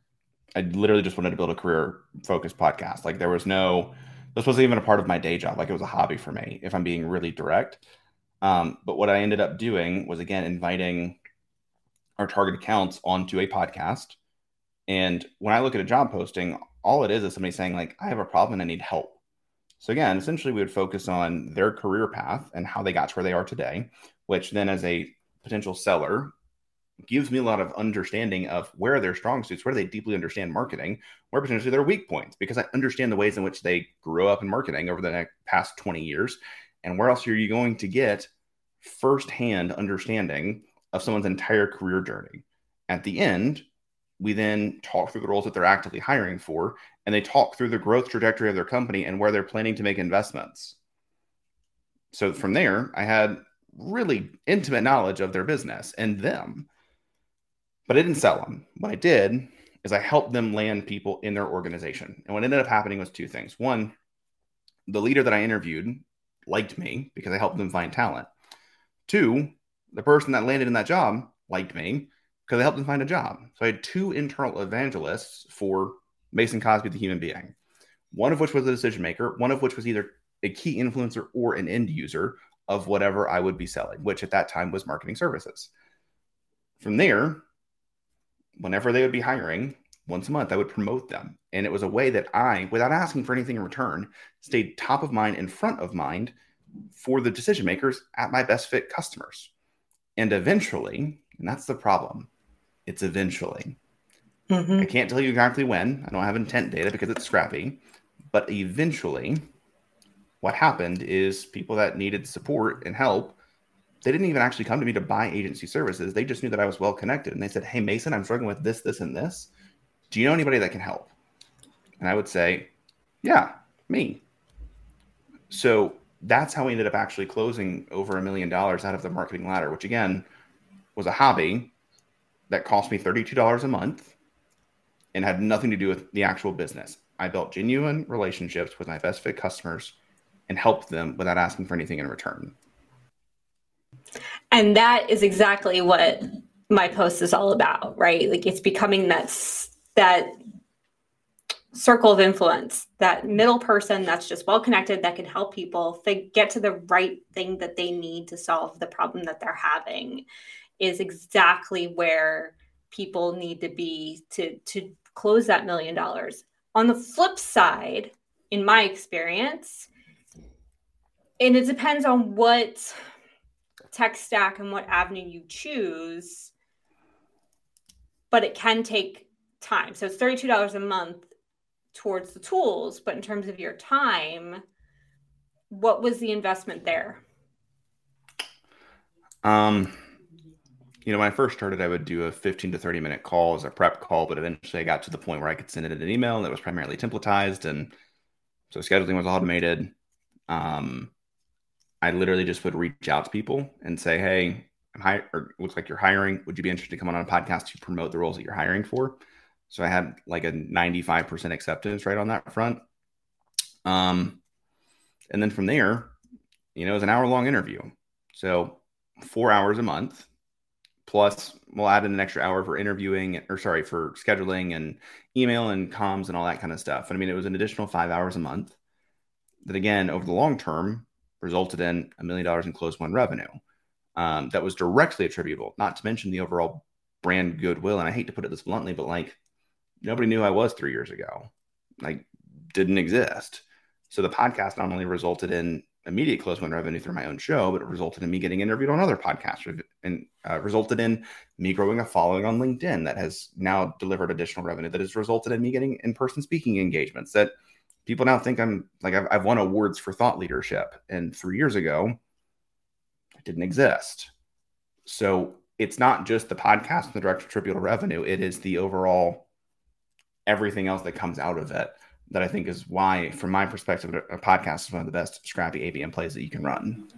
i literally just wanted to build a career focused podcast. Like there was no this wasn't even a part of my day job. Like it was a hobby for me, if I'm being really direct. Um, but what I ended up doing was again inviting our target accounts onto a podcast. And when I look at a job posting, all it is is somebody saying, like, I have a problem and I need help. So again, essentially we would focus on their career path and how they got to where they are today, which then as a potential seller gives me a lot of understanding of where their strong suits, where they deeply understand marketing, where potentially their weak points, because I understand the ways in which they grew up in marketing over the past 20 years. And where else are you going to get firsthand understanding of someone's entire career journey? At the end, we then talk through the roles that they're actively hiring for, and they talk through the growth trajectory of their company and where they're planning to make investments. So from there, I had really intimate knowledge of their business and them but I didn't sell them. What I did is I helped them land people in their organization. And what ended up happening was two things. One, the leader that I interviewed liked me because I helped them find talent. Two, the person that landed in that job liked me because I helped them find a job. So I had two internal evangelists for Mason Cosby, the human being, one of which was a decision maker, one of which was either a key influencer or an end user of whatever I would be selling, which at that time was marketing services. From there, whenever they would be hiring once a month, I would promote them. And it was a way that I, without asking for anything in return, stayed top of mind in front of mind for the decision makers at my best fit customers. And eventually, and that's the problem, it's eventually. Mm-hmm. I can't tell you exactly when. I don't have intent data because it's scrappy. But eventually, what happened is people that needed support and help they didn't even actually come to me to buy agency services. They just knew that I was well connected. And they said, Hey, Mason, I'm struggling with this, this, and this. Do you know anybody that can help? And I would say, Yeah, me. So that's how we ended up actually closing over a million dollars out of the marketing ladder, which again was a hobby that cost me $32 a month and had nothing to do with the actual business. I built genuine relationships with my best fit customers and helped them without asking for anything in return. And that is exactly what my post is all about, right? Like it's becoming that that circle of influence, that middle person that's just well connected that can help people get to the right thing that they need to solve the problem that they're having is exactly where people need to be to to close that million dollars. On the flip side, in my experience, and it depends on what tech stack and what avenue you choose, but it can take time. So it's $32 a month towards the tools, but in terms of your time, what was the investment there? Um, you know, when I first started, I would do a 15 to 30 minute call as a prep call, but eventually I got to the point where I could send it in an email that was primarily templatized. And so scheduling was automated. Um, I literally just would reach out to people and say, Hey, I'm hiring, or looks like you're hiring. Would you be interested to come on a podcast to promote the roles that you're hiring for? So I had like a 95% acceptance right on that front. Um, and then from there, you know, it was an hour long interview. So four hours a month plus we'll add in an extra hour for interviewing or sorry for scheduling and email and comms and all that kind of stuff and i mean it was an additional five hours a month that again over the long term resulted in a million dollars in closed won revenue um, that was directly attributable not to mention the overall brand goodwill. And i hate to put it this bluntly but like nobody knew i was three years ago. Like didn't exist. So the podcast not only resulted in immediate close win revenue through my own show, but it resulted in me getting interviewed on other podcasts and uh, resulted in me growing a following on LinkedIn that has now delivered additional revenue that has resulted in me getting in person speaking engagements that people now think I'm like I've, I've won awards for thought leadership. And three years ago, it didn't exist. So it's not just the podcast and the direct attributable revenue, it is the overall everything else that comes out of it that I think is why, from my perspective, a podcast is one of the best scrappy ABM plays that you can run.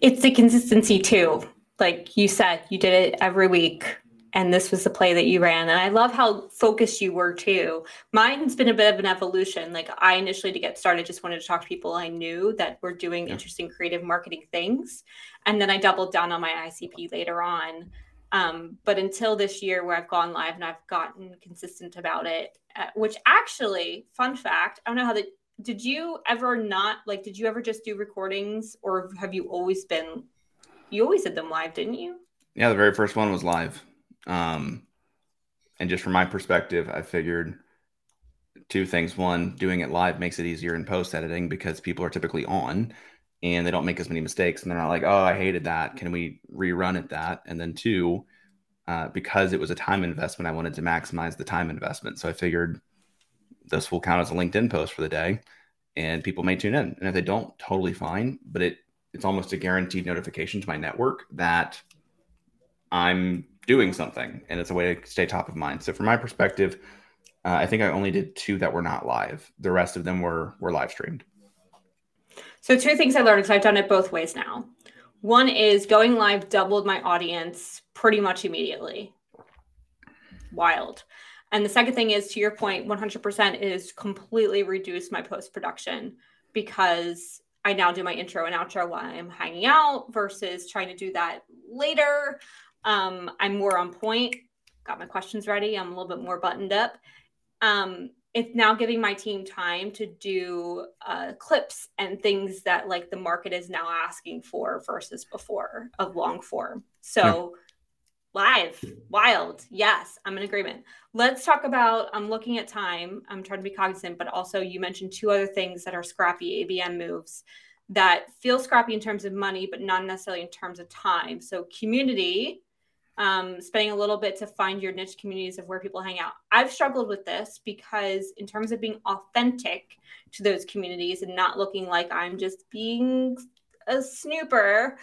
It's the consistency too. Like you said, you did it every week, and this was the play that you ran. And I love how focused you were too. Mine's been a bit of an evolution. Like I initially, to get started, just wanted to talk to people I knew that were doing yeah. interesting creative marketing things, and then I doubled down on my ICP later on. Um, but until this year, where I've gone live and I've gotten consistent about it, uh, which actually, fun fact, I don't know how that. Did you ever not like? Did you ever just do recordings, or have you always been? You always did them live, didn't you? Yeah, the very first one was live. Um, and just from my perspective, I figured two things. One, doing it live makes it easier in post editing because people are typically on and they don't make as many mistakes and they're not like, oh, I hated that. Can we rerun it that? And then two, uh, because it was a time investment, I wanted to maximize the time investment. So I figured this will count as a LinkedIn post for the day and people may tune in. And if they don't, totally fine. But it it's almost a guaranteed notification to my network that I'm doing something and it's a way to stay top of mind. So from my perspective, uh, I think I only did two that were not live. The rest of them were were live streamed. So two things I learned because I've done it both ways now. One is going live doubled my audience pretty much immediately. Wild. And the second thing is to your point, 100% is completely reduce my post production because I now do my intro and outro while I'm hanging out versus trying to do that later. Um, I'm more on point, got my questions ready. I'm a little bit more buttoned up. Um, it's now giving my team time to do uh, clips and things that like the market is now asking for versus before of long form. So yeah. live, wild. Yes, I'm in agreement. Let's talk about I'm looking at time. I'm trying to be cognizant, but also you mentioned two other things that are scrappy ABM moves that feel scrappy in terms of money, but not necessarily in terms of time. So community um, spending a little bit to find your niche communities of where people hang out. I've struggled with this because, in terms of being authentic to those communities and not looking like I'm just being a snooper,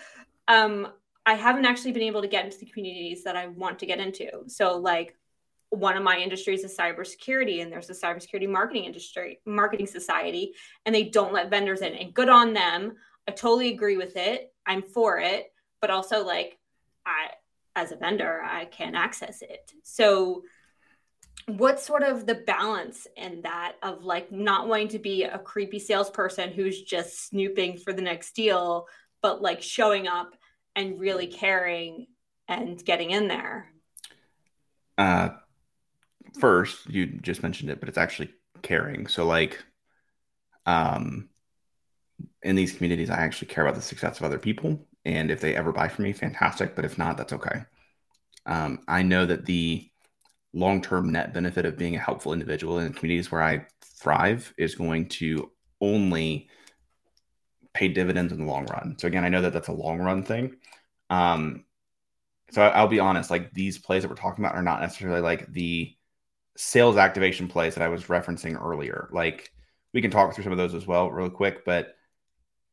um, I haven't actually been able to get into the communities that I want to get into. So, like, one of my industries is cybersecurity, and there's a cybersecurity marketing industry, marketing society, and they don't let vendors in. And good on them. I totally agree with it. I'm for it, but also like I as a vendor, I can't access it. So, what's sort of the balance in that of like not wanting to be a creepy salesperson who's just snooping for the next deal, but like showing up and really caring and getting in there? Uh, first, you just mentioned it, but it's actually caring. So, like, um, in these communities, I actually care about the success of other people and if they ever buy from me, fantastic. But if not, that's okay. Um, I know that the long term net benefit of being a helpful individual in the communities where I thrive is going to only pay dividends in the long run. So, again, I know that that's a long run thing. Um, so I'll be honest, like these plays that we're talking about are not necessarily like the sales activation plays that I was referencing earlier. Like we can talk through some of those as well, real quick, but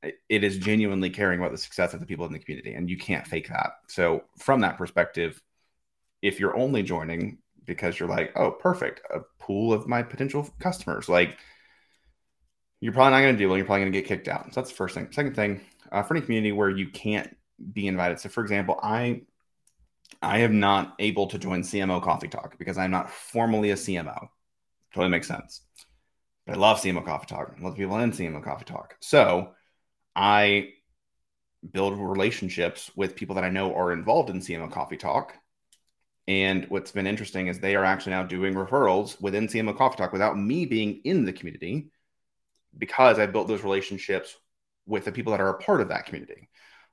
it is genuinely caring about the success of the people in the community, and you can't fake that. So, from that perspective, if you're only joining because you're like, oh, perfect, a pool of my potential customers, like you're probably not going to do well. You're probably going to get kicked out. So that's the first thing. Second thing, uh, for any community where you can't be invited. So, for example, I I am not able to join CMO Coffee Talk because I'm not formally a CMO. Totally makes sense. But I love CMO Coffee Talk. I love people in CMO Coffee Talk. So I build relationships with people that I know are involved in CMO Coffee Talk. And what's been interesting is they are actually now doing referrals within CMO Coffee Talk without me being in the community because I built those relationships with the people that are a part of that community.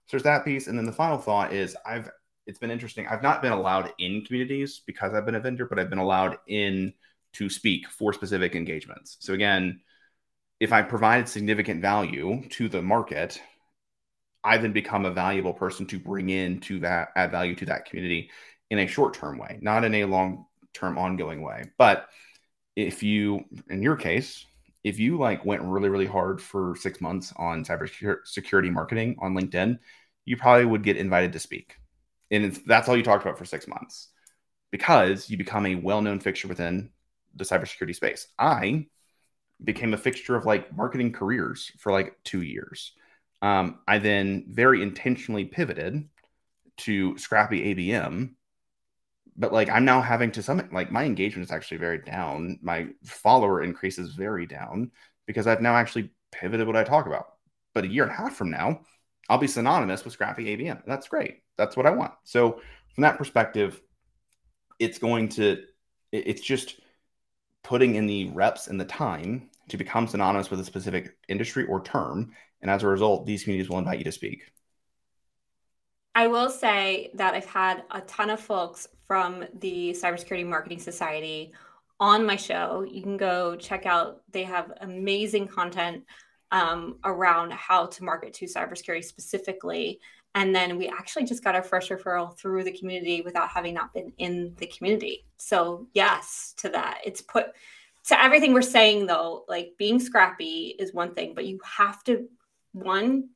So there's that piece. And then the final thought is I've it's been interesting. I've not been allowed in communities because I've been a vendor, but I've been allowed in to speak for specific engagements. So again, if I provided significant value to the market, I then become a valuable person to bring in to that add value to that community in a short term way, not in a long term ongoing way. But if you, in your case, if you like went really really hard for six months on cybersecurity marketing on LinkedIn, you probably would get invited to speak, and that's all you talked about for six months because you become a well known fixture within the cybersecurity space. I became a fixture of like marketing careers for like two years. Um, I then very intentionally pivoted to scrappy ABM, but like I'm now having to some like my engagement is actually very down. My follower increase is very down because I've now actually pivoted what I talk about. But a year and a half from now, I'll be synonymous with scrappy ABM. That's great. That's what I want. So from that perspective, it's going to it's just putting in the reps and the time to become synonymous with a specific industry or term. And as a result, these communities will invite you to speak. I will say that I've had a ton of folks from the Cybersecurity Marketing Society on my show. You can go check out, they have amazing content um, around how to market to cybersecurity specifically. And then we actually just got our first referral through the community without having not been in the community. So, yes, to that. It's put to everything we're saying, though, like being scrappy is one thing, but you have to, one,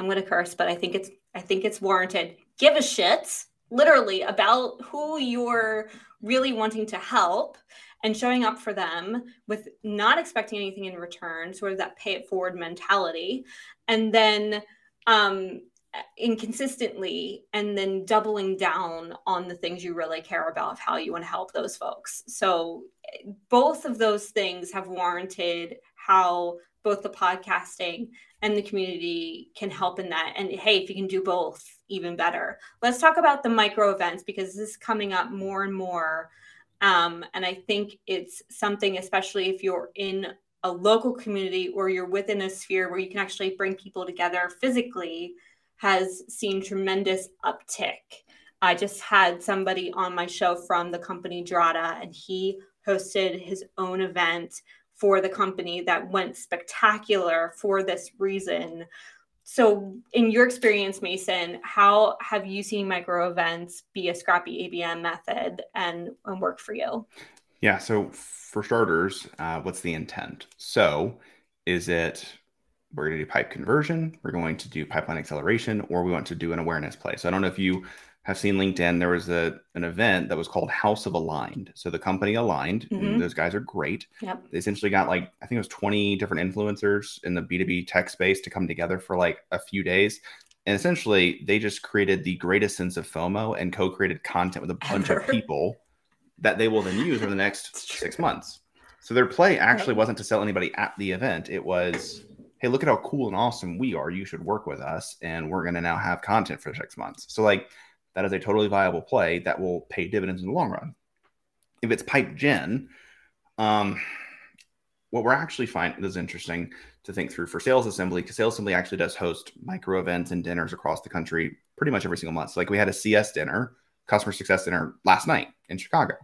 I'm going to curse, but I think it's, I think it's warranted. Give a shit literally about who you're really wanting to help and showing up for them with not expecting anything in return, sort of that pay it forward mentality. And then, um, inconsistently and then doubling down on the things you really care about of how you want to help those folks. So both of those things have warranted how both the podcasting and the community can help in that. And hey if you can do both even better. Let's talk about the micro events because this is coming up more and more um, and i think it's something especially if you're in a local community or you're within a sphere where you can actually bring people together physically has seen tremendous uptick. I just had somebody on my show from the company Drata, and he hosted his own event for the company that went spectacular for this reason. So, in your experience, Mason, how have you seen micro events be a scrappy ABM method and, and work for you? Yeah. So, for starters, uh, what's the intent? So, is it we're going to do pipe conversion, we're going to do pipeline acceleration, or we want to do an awareness play. So I don't know if you have seen LinkedIn. There was a an event that was called House of Aligned. So the company aligned. Mm-hmm. those guys are great. Yep. They essentially got like I think it was 20 different influencers in the B2B tech space to come together for like a few days. And essentially they just created the greatest sense of FOMO and co-created content with a bunch of <laughs> people that they will then use over the next six months. So their play actually wasn't to sell anybody at the event. It was hey, look at how cool and awesome we are. You should work with us. And we're going to now have content for six months. So, like, that is a totally viable play that will pay dividends in the long run. If it's pipe gen, um, what we're actually finding is interesting to think through for sales assembly because sales assembly actually does host micro events and dinners across the country pretty much every single month. So like we had a CS dinner, customer success dinner last night in Chicago.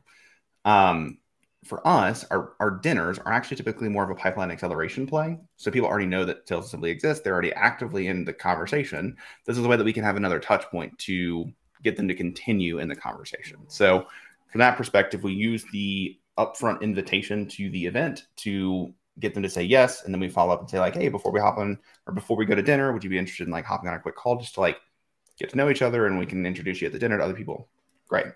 Um, for us, our, our dinners are actually typically more of a pipeline acceleration play. So people already know that sales assembly exists. They're already actively in the conversation. This is a way that we can have another touch point to get them to continue in the conversation. So from that perspective, we use the upfront invitation to the event to get them to say yes, and then we follow up and say like, hey, before we hop on or before we go to dinner, would you be interested in like hopping on a quick call just to like get to know each other and we can introduce you at the dinner to other people? Great.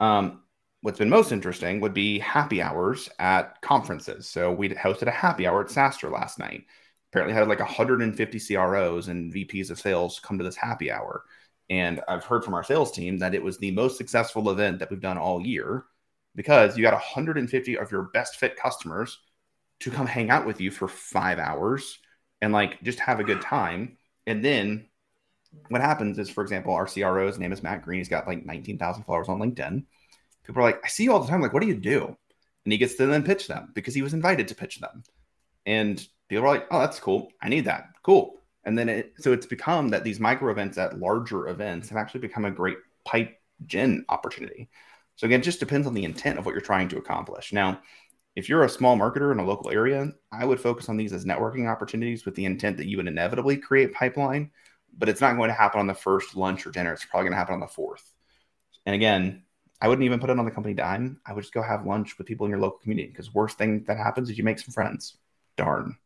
Um, what's been most interesting would be happy hours at conferences. So we hosted a happy hour at SaaStr last night. Apparently had like 150 CROs and VPs of sales come to this happy hour. And I've heard from our sales team that it was the most successful event that we've done all year because you got 150 of your best fit customers to come hang out with you for five hours and like just have a good time. And then what happens is, for example, our CRO's name is Matt Green. He's got like 19,000 followers on LinkedIn. People are like, I see you all the time. Like, what do you do? And he gets to then pitch them because he was invited to pitch them. And people are like, oh, that's cool. I need that. Cool. And then it, so it's become that these micro events at larger events have actually become a great pipe gen opportunity. So again, it just depends on the intent of what you're trying to accomplish. Now, if you're a small marketer in a local area, I would focus on these as networking opportunities with the intent that you would inevitably create pipeline, but it's not going to happen on the first lunch or dinner. It's probably going to happen on the fourth. And again, I wouldn't even put it on the company dime. I would just go have lunch with people in your local community because worst thing that happens is you make some friends. Darn.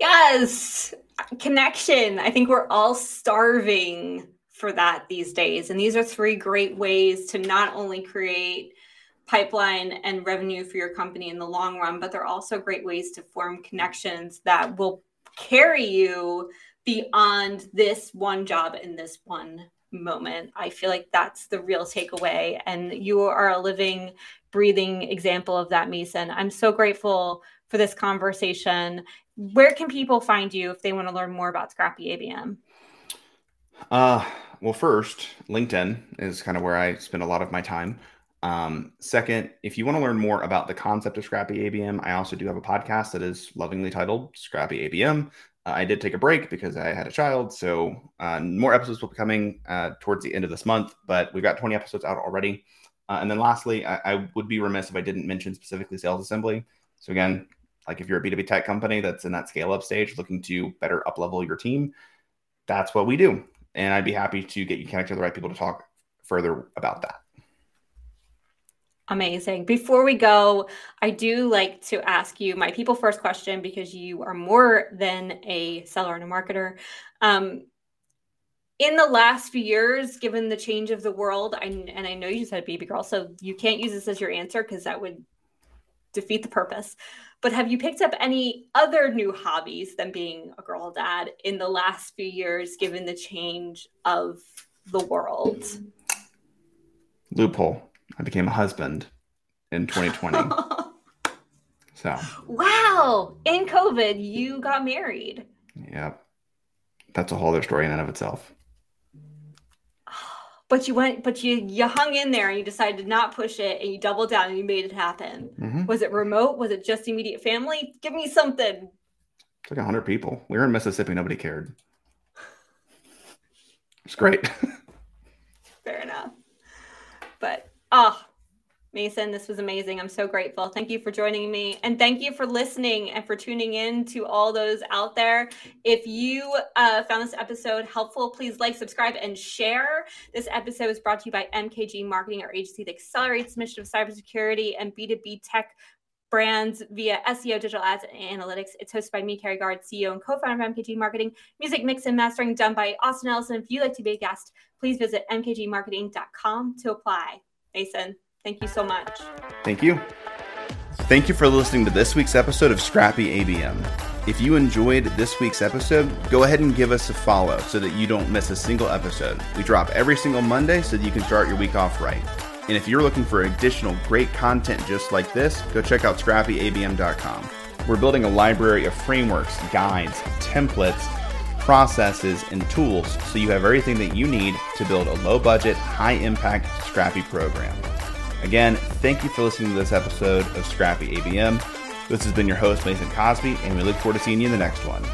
Yes. Connection. I think we're all starving for that these days. And these are three great ways to not only create pipeline and revenue for your company in the long run, but they're also great ways to form connections that will carry you beyond this one job in this one moment. I feel like that's the real takeaway. And you are a living, breathing example of that, Mason. I'm so grateful for this conversation. Where can people find you if they want to learn more about Scrappy ABM? Uh, well, first, LinkedIn is kind of where I spend a lot of my time. Um, second, if you want to learn more about the concept of Scrappy ABM, I also do have a podcast that is lovingly titled Scrappy ABM. Uh, I did take a break because I had a child, so uh, more episodes will be coming uh, towards the end of this month. But we've got 20 episodes out already. Uh, and then lastly, I, I, would be remiss if I didn't mention specifically sales assembly. So again, like if you're a B2B tech company that's in that scale up stage, looking to better up level your team, that's what we do. And I'd be happy to get you connected to the right people to talk further about that. Amazing. Before we go, I do like to ask you my people first question because you are more than a seller and a marketer. Um, in the last few years, given the change of the world, I, and I know you said baby girl, so you can't use this as your answer because that would defeat the purpose. But have you picked up any other new hobbies than being a girl dad in the last few years, given the change of the world? Loophole. I became a husband in 2020. <laughs> so. Wow. In COVID, you got married. Yep. That's a whole other story in and of itself. But you went, but you you hung in there and you decided to not push it and you doubled down and you made it happen. Mm-hmm. Was it remote? Was it just immediate family? Give me something. It's like 100 people. We were in Mississippi. Nobody cared. It's great. <laughs> Fair enough. But Oh, Mason, this was amazing. I'm so grateful. Thank you for joining me. And thank you for listening and for tuning in to all those out there. If you uh, found this episode helpful, please like, subscribe, and share. This episode is brought to you by MKG Marketing, our agency that accelerates the mission of cybersecurity and B2B tech brands via SEO, digital ads, and analytics. It's hosted by me, Kerry Guard, CEO and co-founder of MKG Marketing. Music mix and mastering done by Austin Ellison. If you'd like to be a guest, please visit mkgmarketing.com to apply. Mason, thank you so much. Thank you. Thank you for listening to this week's episode of Scrappy ABM. If you enjoyed this week's episode, go ahead and give us a follow so that you don't miss a single episode. We drop every single Monday so that you can start your week off right. And if you're looking for additional great content just like this, go check out scrappyabm.com. We're building a library of frameworks, guides, templates, processes, and tools so you have everything that you need to build a low budget, high impact, scrappy program. Again, thank you for listening to this episode of Scrappy ABM. This has been your host, Mason Cosby, and we look forward to seeing you in the next one.